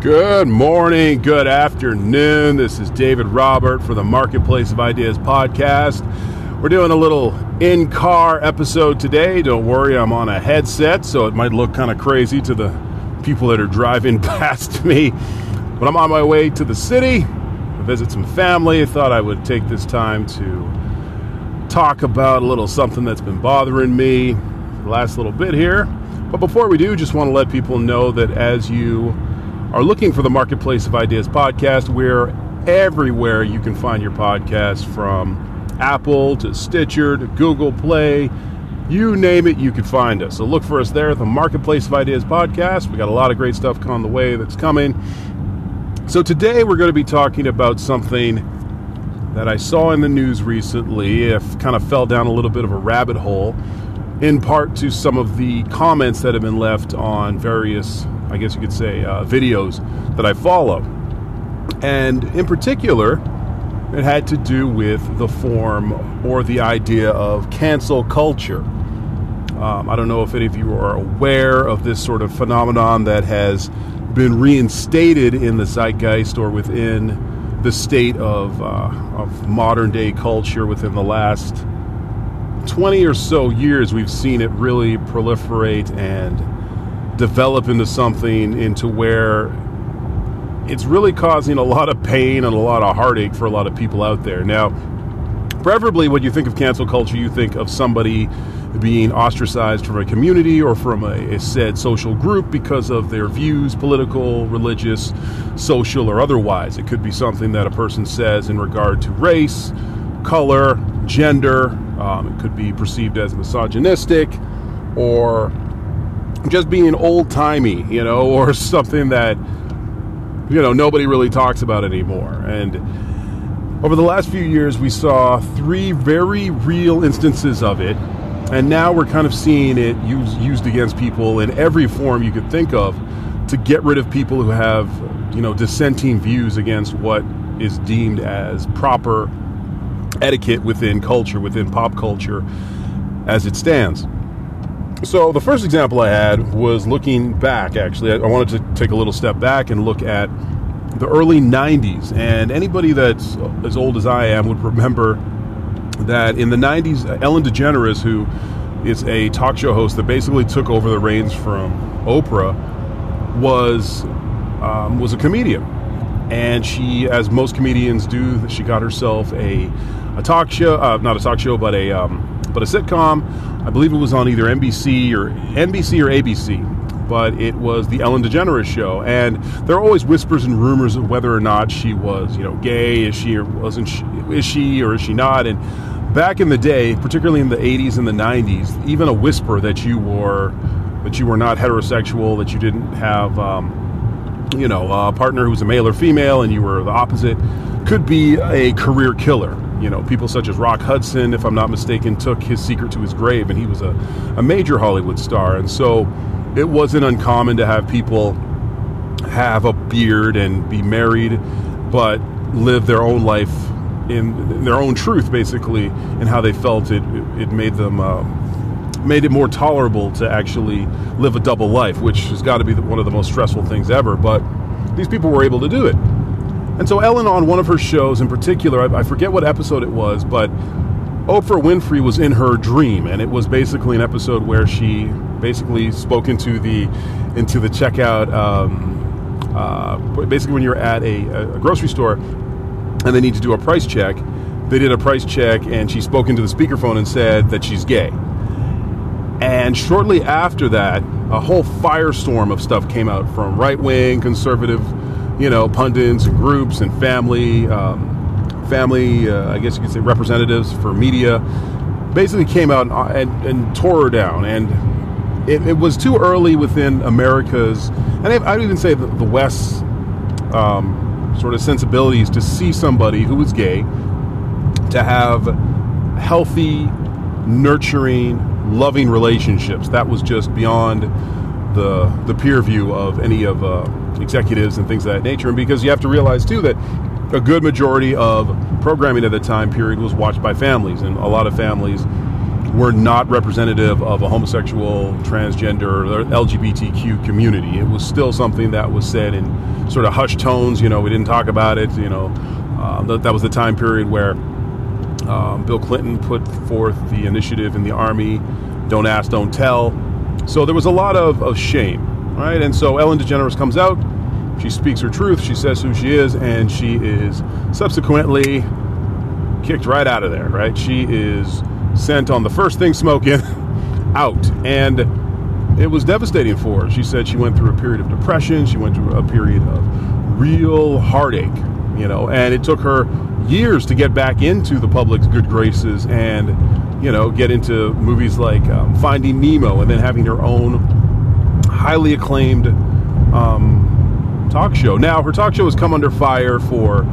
Good morning, good afternoon. This is David Robert for the Marketplace of Ideas podcast. We're doing a little in car episode today. Don't worry, I'm on a headset, so it might look kind of crazy to the people that are driving past me. But I'm on my way to the city to visit some family. I thought I would take this time to talk about a little something that's been bothering me the last little bit here. But before we do, just want to let people know that as you are looking for the Marketplace of Ideas podcast, we're everywhere you can find your podcast from Apple to Stitcher to Google Play. You name it, you can find us. So look for us there, at the Marketplace of Ideas podcast. We got a lot of great stuff on the way that's coming. So today we're going to be talking about something that I saw in the news recently. If kind of fell down a little bit of a rabbit hole, in part to some of the comments that have been left on various I guess you could say, uh, videos that I follow. And in particular, it had to do with the form or the idea of cancel culture. Um, I don't know if any of you are aware of this sort of phenomenon that has been reinstated in the zeitgeist or within the state of, uh, of modern day culture within the last 20 or so years. We've seen it really proliferate and develop into something into where it's really causing a lot of pain and a lot of heartache for a lot of people out there. Now, preferably when you think of cancel culture, you think of somebody being ostracized from a community or from a, a, said social group because of their views, political, religious, social, or otherwise. It could be something that a person says in regard to race, color, gender. Um, it could be perceived as misogynistic or just being old timey, you know, or something that, you know, nobody really talks about anymore. And over the last few years, we saw three very real instances of it. And now we're kind of seeing it used, used against people in every form you could think of to get rid of people who have, you know, dissenting views against what is deemed as proper etiquette within culture, within pop culture as it stands. So the first example I had was looking back. Actually, I wanted to take a little step back and look at the early '90s. And anybody that's as old as I am would remember that in the '90s, Ellen DeGeneres, who is a talk show host that basically took over the reins from Oprah, was um, was a comedian, and she, as most comedians do, she got herself a a talk show, uh, not a talk show, but a um, but a sitcom. I believe it was on either NBC or NBC or ABC, but it was the Ellen DeGeneres show. And there are always whispers and rumors of whether or not she was, you know, gay. Is she or wasn't? She, is she or is she not? And back in the day, particularly in the 80s and the 90s, even a whisper that you were that you were not heterosexual, that you didn't have. Um, you know, a partner who was a male or female, and you were the opposite, could be a career killer you know, people such as Rock Hudson, if I'm not mistaken, took his secret to his grave, and he was a, a major Hollywood star. And so it wasn't uncommon to have people have a beard and be married, but live their own life in, in their own truth, basically, and how they felt it. It made them. Uh, made it more tolerable to actually live a double life, which has got to be one of the most stressful things ever. But these people were able to do it. And so Ellen, on one of her shows in particular, I, I forget what episode it was, but Oprah Winfrey was in her dream, and it was basically an episode where she basically spoke into the into the checkout. Um, uh, basically, when you're at a, a, grocery store and they need to do a price check, they did a price check, and she spoke into the speakerphone and said that she's gay. And shortly after that, a whole firestorm of stuff came out from right wing conservative you know, pundits and groups and family, um, family, uh, I guess you could say representatives for media, basically came out and, and, and tore her down. And it, it, was too early within America's, and I, would even say the, the West's um, sort of sensibilities to see somebody who was gay to have healthy, nurturing, loving relationships. That was just beyond the the peer view of any of uh, executives and things of that nature. And because you have to realize too that a good majority of programming at the time period was watched by families, and a lot of families were not representative of a homosexual, transgender, or LGBTQ community. It was still something that was said in sort of hushed tones. You know, we didn't talk about it. You know, uh, that, that was the time period where um, Bill Clinton put forth the initiative in the Army don't ask, don't tell. So there was a lot of, of shame, right? And so Ellen DeGeneres comes out, she speaks her truth, she says who she is, and she is subsequently kicked right out of there, right? She is sent on the first thing smoking out. And it was devastating for her. She said she went through a period of depression, she went through a period of real heartache, you know, and it took her years to get back into the public's good graces and, you know, get into movies like um, Finding Nemo and then having her own highly acclaimed um, talk show. Now, her talk show has come under fire for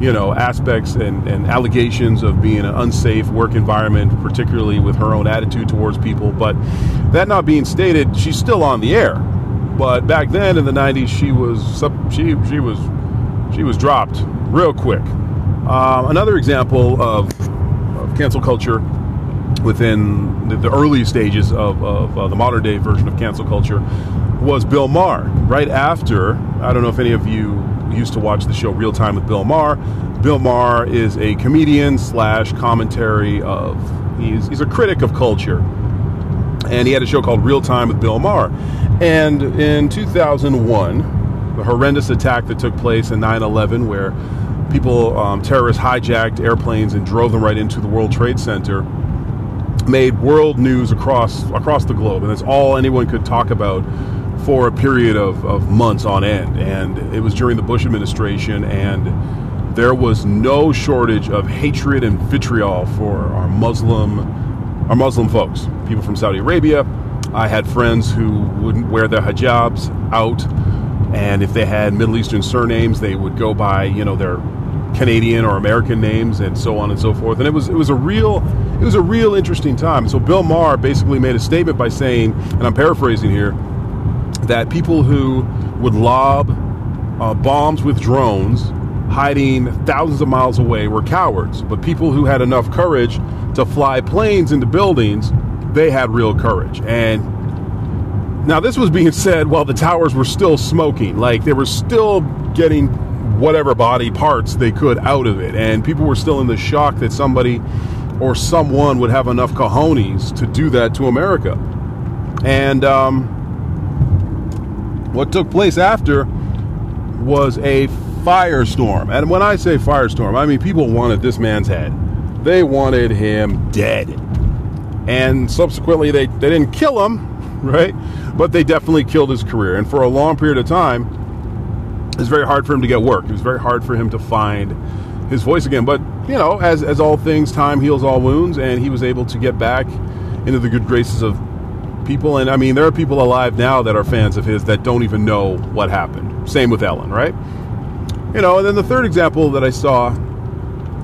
you know, aspects and, and allegations of being an unsafe work environment, particularly with her own attitude towards people. But that not being stated, she's still on the air. But back then in the '90s, she was she she was she was dropped real quick. Uh, another example of, of, cancel culture within the, the early stages of, of uh, the modern day version of cancel culture was Bill Maher. Right after, I don't know if any of you used to watch the show Real Time with Bill Maher. Bill Maher is a comedian slash commentary of he's he's a critic of culture, and he had a show called Real Time with Bill Maher. And in 2001, the horrendous attack that took place in 9/11, where people um, terrorists hijacked airplanes and drove them right into the World Trade Center made world news across across the globe and that's all anyone could talk about for a period of, of months on end. And it was during the Bush administration, and there was no shortage of hatred and vitriol for our Muslim, our Muslim folks, people from Saudi Arabia. I had friends who wouldn't wear their hijabs out, and if they had Middle Eastern surnames, they would go by, you know, their Canadian or American names, and so on and so forth. And it was it was a real it was a real interesting time. So Bill Maher basically made a statement by saying, and I'm paraphrasing here that people who would lob uh, bombs with drones hiding thousands of miles away were cowards. But people who had enough courage to fly planes into buildings, they had real courage. And now this was being said while the towers were still smoking, like they were still getting whatever body parts they could out of it. And people were still in the shock that somebody or someone would have enough cojones to do that to America. And um, what took place after was a firestorm. And when I say firestorm, I mean people wanted this man's head. They wanted him dead. And subsequently, they, they didn't kill him, right? But they definitely killed his career. And for a long period of time, it was very hard for him to get work. It was very hard for him to find his voice again. But, you know, as, as all things, time heals all wounds, and he was able to get back into the good graces of people. And I mean, there are people alive now that are fans of his that don't even know what happened. Same with Ellen, right? You know, and then the third example that I saw,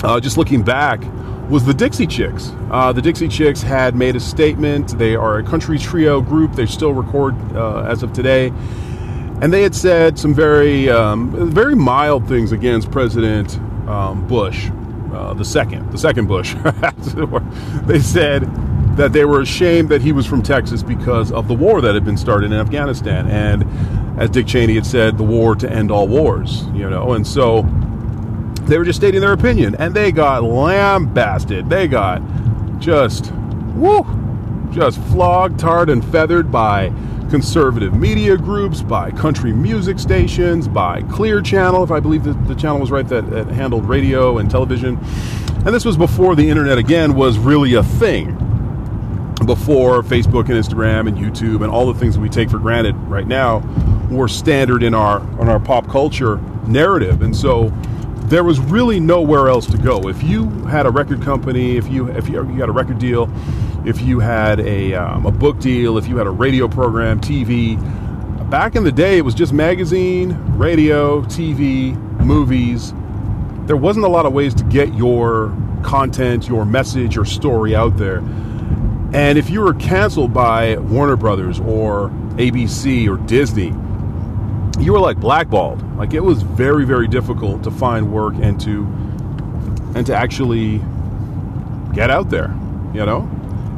uh, just looking back, was the Dixie Chicks. Uh, the Dixie Chicks had made a statement. They are a country trio group. They still record uh, as of today. And they had said some very, um, very mild things against President um, Bush, uh, the second, the second Bush. they said, that they were ashamed that he was from Texas because of the war that had been started in Afghanistan. And as Dick Cheney had said, the war to end all wars, you know. And so they were just stating their opinion, and they got lambasted. They got just, woo, just flogged, tarred, and feathered by conservative media groups, by country music stations, by Clear Channel, if I believe the, the channel was right, that, that handled radio and television. And this was before the internet, again, was really a thing before Facebook and Instagram and YouTube and all the things that we take for granted right now were standard in our on our pop culture narrative. And so there was really nowhere else to go. If you had a record company, if you if you, you got a record deal, if you had a um, a book deal, if you had a radio program, TV, back in the day it was just magazine, radio, TV, movies. There wasn't a lot of ways to get your content, your message, your story out there. And if you were canceled by Warner Brothers or ABC or Disney, you were like blackballed. Like it was very, very difficult to find work and to and to actually get out there, you know?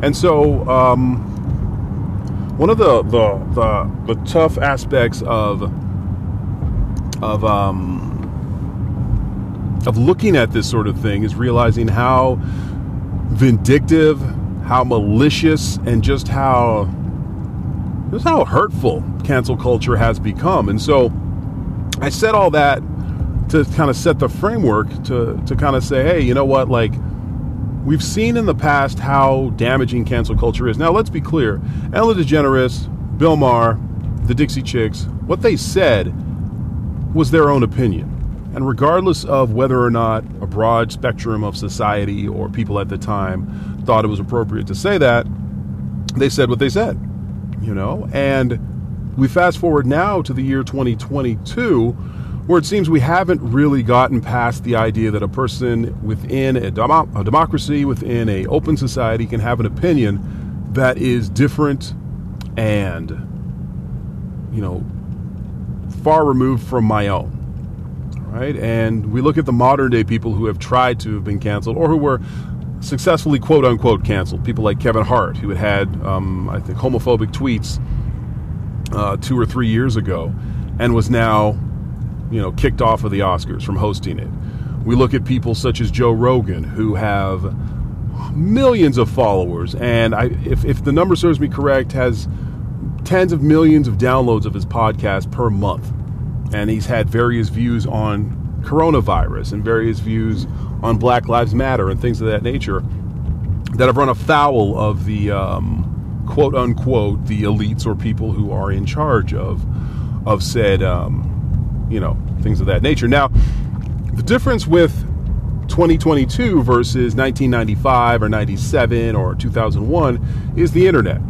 And so, um, one of the, the the the tough aspects of of um, of looking at this sort of thing is realizing how vindictive, how malicious, and just how just how hurtful cancel culture has become. And so I said all that to kind of set the framework to, to kind of say, hey, you know what? Like, we've seen in the past how damaging cancel culture is. Now, let's be clear Ellen DeGeneres, Bill Maher, the Dixie Chicks, what they said was their own opinion. And regardless of whether or not a broad spectrum of society or people at the time thought it was appropriate to say that, they said what they said, you know? And we fast forward now to the year 2022, where it seems we haven't really gotten past the idea that a person within a, a democracy, within a open society, can have an opinion that is different and, you know, far removed from my own right? And we look at the modern day people who have tried to have been canceled or who were successfully quote unquote canceled. People like Kevin Hart, who had had, um, I think, homophobic tweets uh, two or three years ago and was now, you know, kicked off of the Oscars from hosting it. We look at people such as Joe Rogan, who have millions of followers, and I, if, if the number serves me correct, has tens of millions of downloads of his podcast per month and he's had various views on coronavirus and various views on Black Lives Matter and things of that nature that have run afoul of the um, quote unquote the elites or people who are in charge of of said um, you know things of that nature. Now, the difference with 2022 versus 1995 or 97 or 2001 is the internet.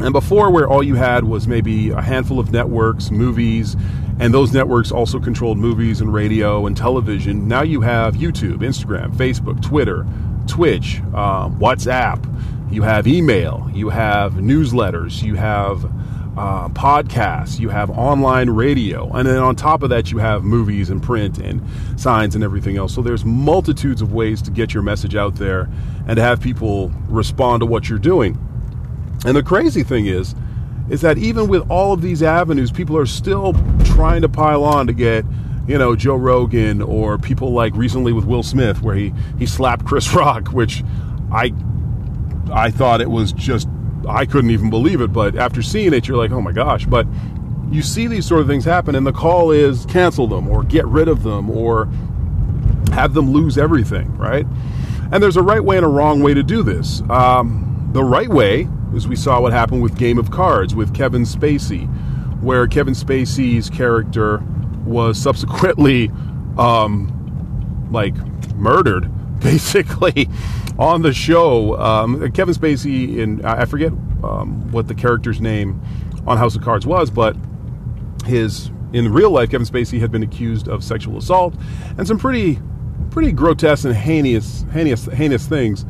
And before, where all you had was maybe a handful of networks, movies, and those networks also controlled movies and radio and television. Now you have YouTube, Instagram, Facebook, Twitter, Twitch, um, WhatsApp. You have email. You have newsletters. You have uh, podcasts. You have online radio. And then on top of that, you have movies and print and signs and everything else. So there's multitudes of ways to get your message out there and to have people respond to what you're doing. And the crazy thing is, is that even with all of these avenues, people are still trying to pile on to get, you know, Joe Rogan or people like recently with Will Smith, where he he slapped Chris Rock, which I I thought it was just I couldn't even believe it. But after seeing it, you're like, oh my gosh. But you see these sort of things happen, and the call is cancel them or get rid of them or have them lose everything, right? And there's a right way and a wrong way to do this. Um, the right way is we saw what happened with Game of Cards with Kevin Spacey, where Kevin Spacey's character was subsequently um, like murdered, basically, on the show. Um, Kevin Spacey, in I forget um, what the character's name on House of Cards was, but his in real life, Kevin Spacey had been accused of sexual assault and some pretty pretty grotesque and heinous heinous heinous things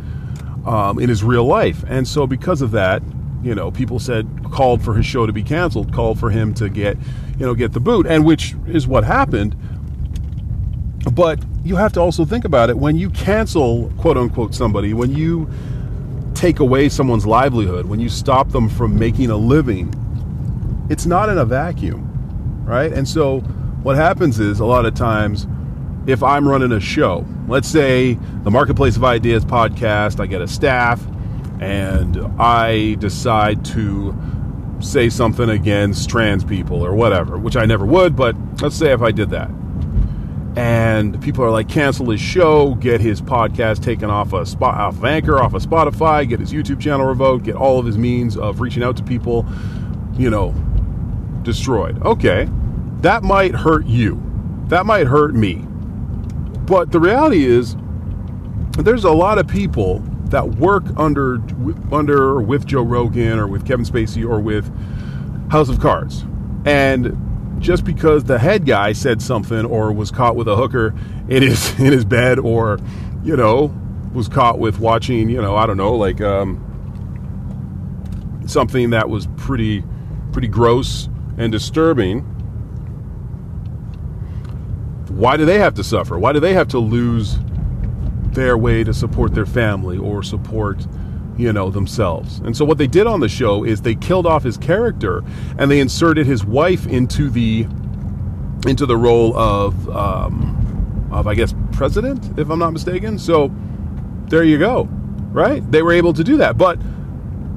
um, in his real life. And so, because of that, you know, people said called for his show to be canceled, called for him to get, you know, get the boot, and which is what happened. But you have to also think about it when you cancel, quote unquote, somebody, when you take away someone's livelihood, when you stop them from making a living, it's not in a vacuum, right? And so, what happens is a lot of times if I'm running a show. Let's say the Marketplace of Ideas podcast, I get a staff and I decide to say something against trans people or whatever, which I never would, but let's say if I did that. And people are like, cancel his show, get his podcast taken off a spot off of Anchor, off of Spotify, get his YouTube channel revoked, get all of his means of reaching out to people, you know, destroyed. Okay, that might hurt you. That might hurt me but the reality is, there's a lot of people that work under under with Joe Rogan or with Kevin Spacey or with House of Cards, and just because the head guy said something or was caught with a hooker in his in his bed or you know was caught with watching you know I don't know like um, something that was pretty pretty gross and disturbing why do they have to suffer? Why do they have to lose their way to support their family or support you know, themselves. And so what they did on the show is they killed off his character and they inserted his wife into the into the role of um, of I guess president, if I'm not mistaken. So there you go, right? They were able to do that, but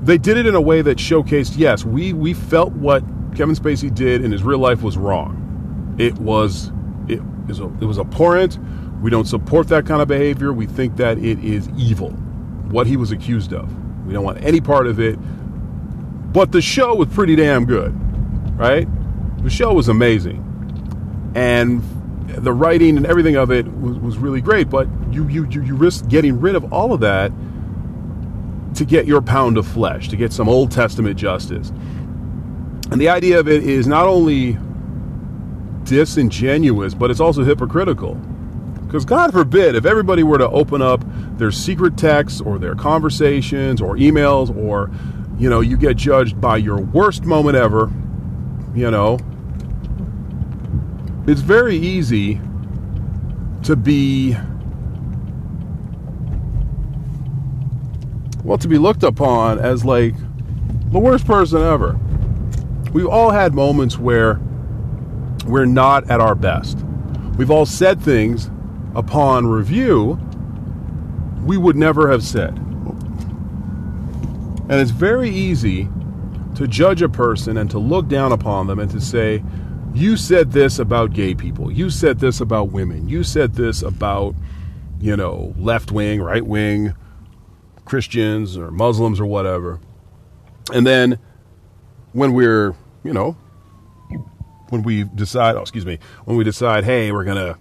they did it in a way that showcased yes, we we felt what Kevin Spacey did in his real life was wrong. It was it it was abhorrent. We don't support that kind of behavior. We think that it is evil what he was accused of. We don't want any part of it. But the show was pretty damn good, right? The show was amazing. And the writing and everything of it was, was really great, but you, you, you, you risk getting rid of all of that to get your pound of flesh, to get some Old Testament justice. And the idea of it is not only disingenuous, but it's also hypocritical. Because God forbid, if everybody were to open up their secret texts or their conversations or emails, or, you know, you get judged by your worst moment ever, you know, it's very easy to be, well, to be looked upon as like the worst person ever. We've all had moments where we're not at our best. We've all said things upon review, we would never have said. And it's very easy to judge a person and to look down upon them and to say, you said this about gay people. You said this about women. You said this about, you know, left wing, right wing, Christians or Muslims or whatever. And then when we're, you know, when we decide, oh, excuse me, when we decide, hey, we're going to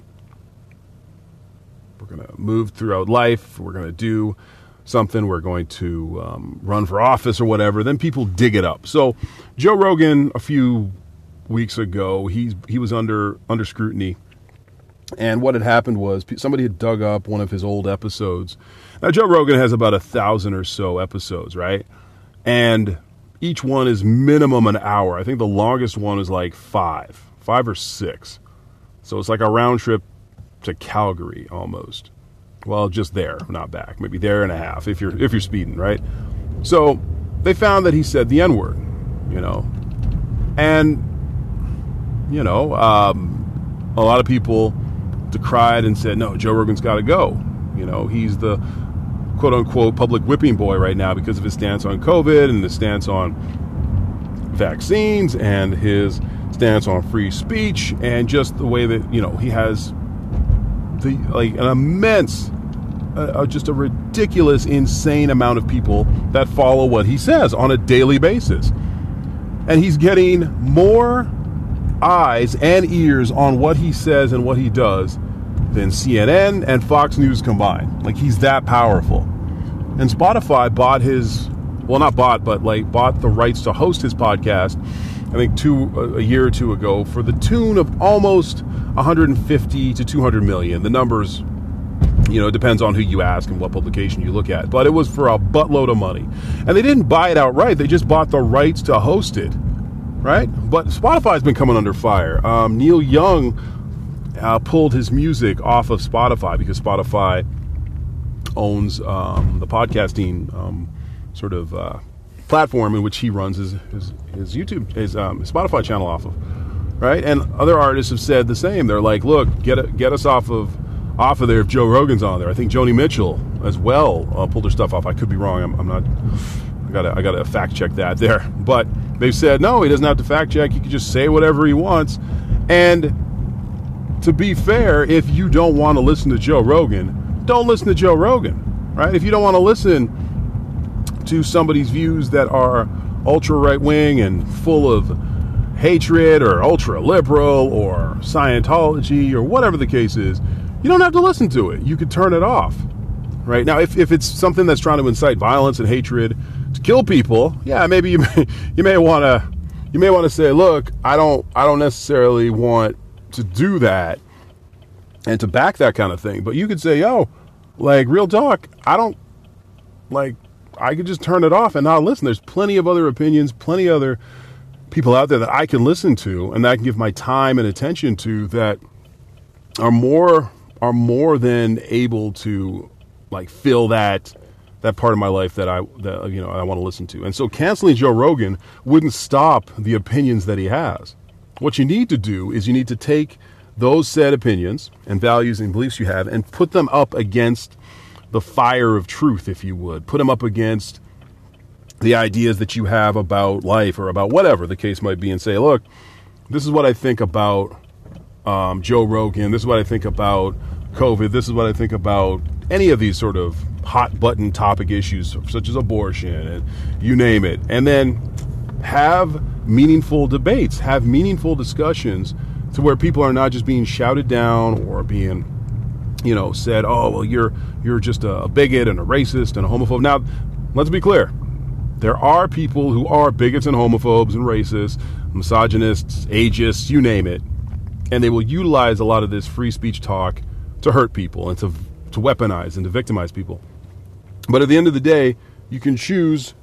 we're going to move throughout life. We're going to do something. We're going to um, run for office or whatever. Then people dig it up. So Joe Rogan, a few weeks ago, he he was under under scrutiny. And what had happened was somebody had dug up one of his old episodes. Now Joe Rogan has about a thousand or so episodes, right? And each one is minimum an hour. I think the longest one is like five, five or six. So it's like a round trip to Calgary almost. Well, just there, not back. Maybe there and a half if you're if you're speeding, right? So they found that he said the N word, you know, and you know, um, a lot of people decried and said, no, Joe Rogan's got to go. You know, he's the quote unquote public whipping boy right now because of his stance on COVID and his stance on vaccines and his stance on free speech and just the way that, you know, he has the like an immense uh, just a ridiculous insane amount of people that follow what he says on a daily basis. And he's getting more eyes and ears on what he says and what he does than CNN and Fox News combined. Like he's that powerful. And Spotify bought his well not bought but like bought the rights to host his podcast I think two a year or two ago for the tune of almost 150 to 200 million. The numbers, you know, depends on who you ask and what publication you look at. But it was for a buttload of money, and they didn't buy it outright. They just bought the rights to host it, right? But Spotify's been coming under fire. Um, Neil Young uh, pulled his music off of Spotify because Spotify owns um, the podcasting um, sort of. Uh, platform in which he runs his his, his YouTube his, um, Spotify channel off of, right? And other artists have said the same. They're like, look, get it, get us off of off of there if Joe Rogan's on there. I think Joni Mitchell as well uh, pulled her stuff off. I could be wrong. I'm, I'm not. I gotta I gotta fact check that there. But they've said no, he doesn't have to fact check. He can just say whatever he wants. And to be fair, if you don't want to listen to Joe Rogan, don't listen to Joe Rogan, right? If you don't want to listen to somebody's views that are ultra right wing and full of hatred or ultra liberal or Scientology or whatever the case is, you don't have to listen to it. You could turn it off. Right now, if, if it's something that's trying to incite violence and hatred to kill people, yeah, maybe you may, you may want to you may want to say, look, I don't I don't necessarily want to do that and to back that kind of thing. But you could say, yo, like real talk, I don't like I could just turn it off and not listen. There's plenty of other opinions, plenty other people out there that I can listen to and that I can give my time and attention to that are more are more than able to like fill that that part of my life that I that you know I want to listen to. And so canceling Joe Rogan wouldn't stop the opinions that he has. What you need to do is you need to take those said opinions and values and beliefs you have and put them up against the fire of truth, if you would. Put them up against the ideas that you have about life or about whatever the case might be and say, look, this is what I think about um, Joe Rogan. This is what I think about COVID. This is what I think about any of these sort of hot button topic issues, such as abortion and you name it. And then have meaningful debates, have meaningful discussions to where people are not just being shouted down or being, you know, said, "Oh, well, you're you're just a bigot and a racist and a homophobe." Now, let's be clear. There are people who are bigots and homophobes and racists, misogynists, ageists, you name it, and they will utilize a lot of this free speech talk to hurt people and to to weaponize and to victimize people. But at the end of the day, you can choose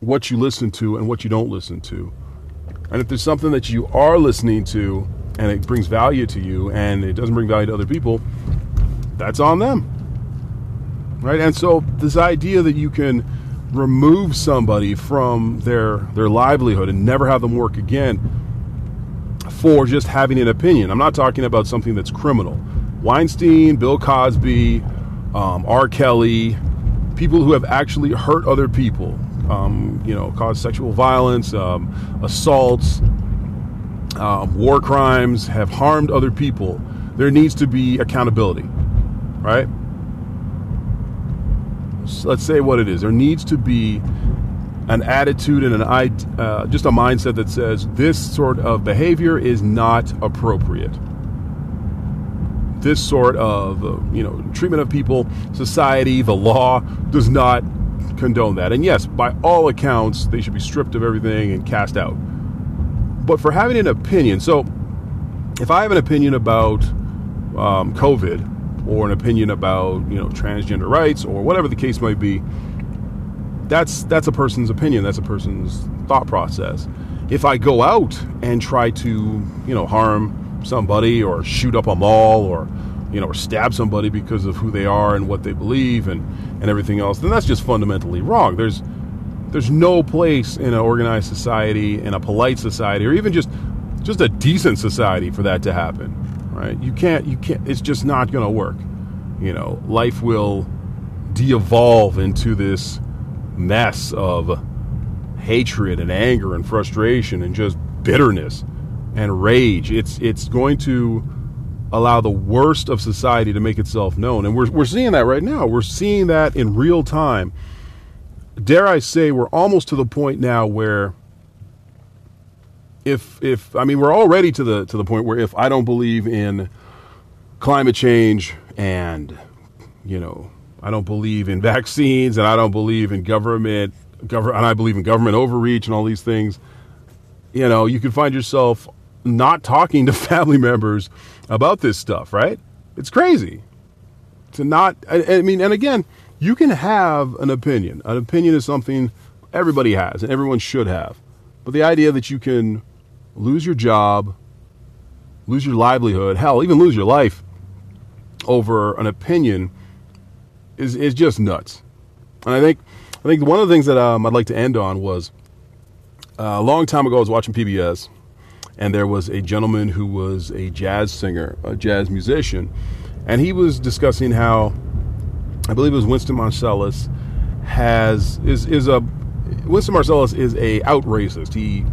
what you listen to and what you don't listen to. And if there's something that you are listening to and it brings value to you and it doesn't bring value to other people, that's on them. Right? And so this idea that you can remove somebody from their their livelihood and never have them work again for just having an opinion. I'm not talking about something that's criminal. Weinstein, Bill Cosby, um, R. Kelly, people who have actually hurt other people, um, you know, caused sexual violence, um, assaults, um, war crimes, have harmed other people, there needs to be accountability, right? So let's say what it is. There needs to be an attitude and an uh, just a mindset that says this sort of behavior is not appropriate. This sort of uh, you know treatment of people, society, the law does not condone that. And yes, by all accounts, they should be stripped of everything and cast out but for having an opinion, so if I have an opinion about um, COVID or an opinion about you know transgender rights or whatever the case might be, that's that's a person's opinion. That's a person's thought process. If I go out and try to you know harm somebody or shoot up a mall or you know or stab somebody because of who they are and what they believe and and everything else, then that's just fundamentally wrong. There's there's no place in an organized society, in a polite society, or even just just a decent society for that to happen. Right? You can't. You can't. It's just not going to work. You know, life will de-evolve into this mess of hatred and anger and frustration and just bitterness and rage. It's it's going to allow the worst of society to make itself known, and we're we're seeing that right now. We're seeing that in real time dare I say, we're almost to the point now where if if I mean we're already to the to the point where if I don't believe in climate change and you know I don't believe in vaccines and I don't believe in government government and I believe in government overreach and all these things you know you can find yourself not talking to family members about this stuff right it's crazy to not I, I mean and again you can have an opinion. An opinion is something everybody has and everyone should have. But the idea that you can lose your job, lose your livelihood, hell, even lose your life over an opinion is is just nuts. And I think I think one of the things that um, I'd like to end on was uh, a long time ago I was watching PBS, and there was a gentleman who was a jazz singer, a jazz musician, and he was discussing how I believe it was Winston Marsalis, has is is a Winston Marsalis is a out racist. He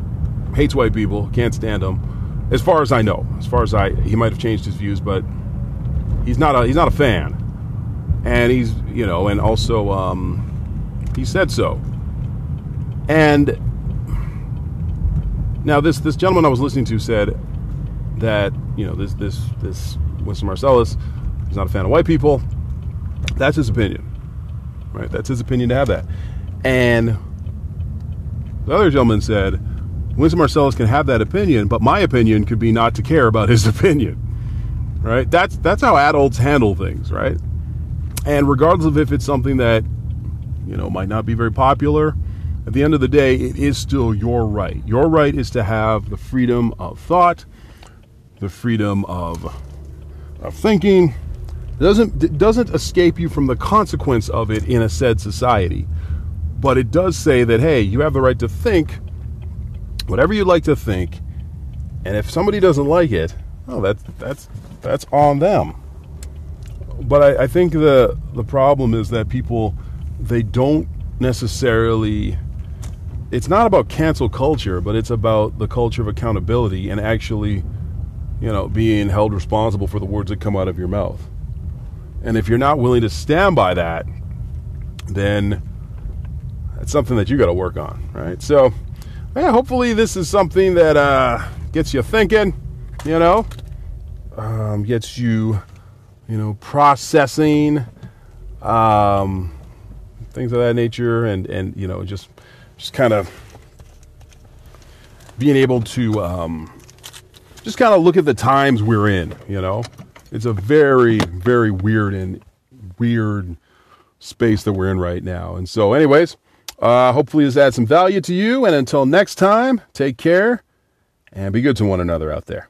hates white people, can't stand them. As far as I know, as far as I, he might have changed his views, but he's not a he's not a fan. And he's you know, and also um, he said so. And now this this gentleman I was listening to said that you know this this this Wynton Marsalis is not a fan of white people that's his opinion, right? That's his opinion to have that. And the other gentleman said, Wynton Marsalis can have that opinion, but my opinion could be not to care about his opinion, right? That's that's how adults handle things, right? And regardless of if it's something that you know might not be very popular, at the end of the day, it is still your right. Your right is to have the freedom of thought, the freedom of of thinking, It doesn't it doesn't escape you from the consequence of it in a said society. But it does say that hey, you have the right to think whatever you like to think, and if somebody doesn't like it, oh, that's that's that's on them. But I, I think the the problem is that people they don't necessarily it's not about cancel culture, but it's about the culture of accountability and actually, you know, being held responsible for the words that come out of your mouth. And if you're not willing to stand by that, then that's something that you got to work on, right? So, yeah, hopefully this is something that uh, gets you thinking, you know, um, gets you, you know, processing, um, things of that nature, and and you know, just just kind of being able to um, just kind of look at the times we're in. You know, it's a very very weird and weird space that we're in right now. And so, anyways. Uh, hopefully, this adds some value to you. And until next time, take care and be good to one another out there.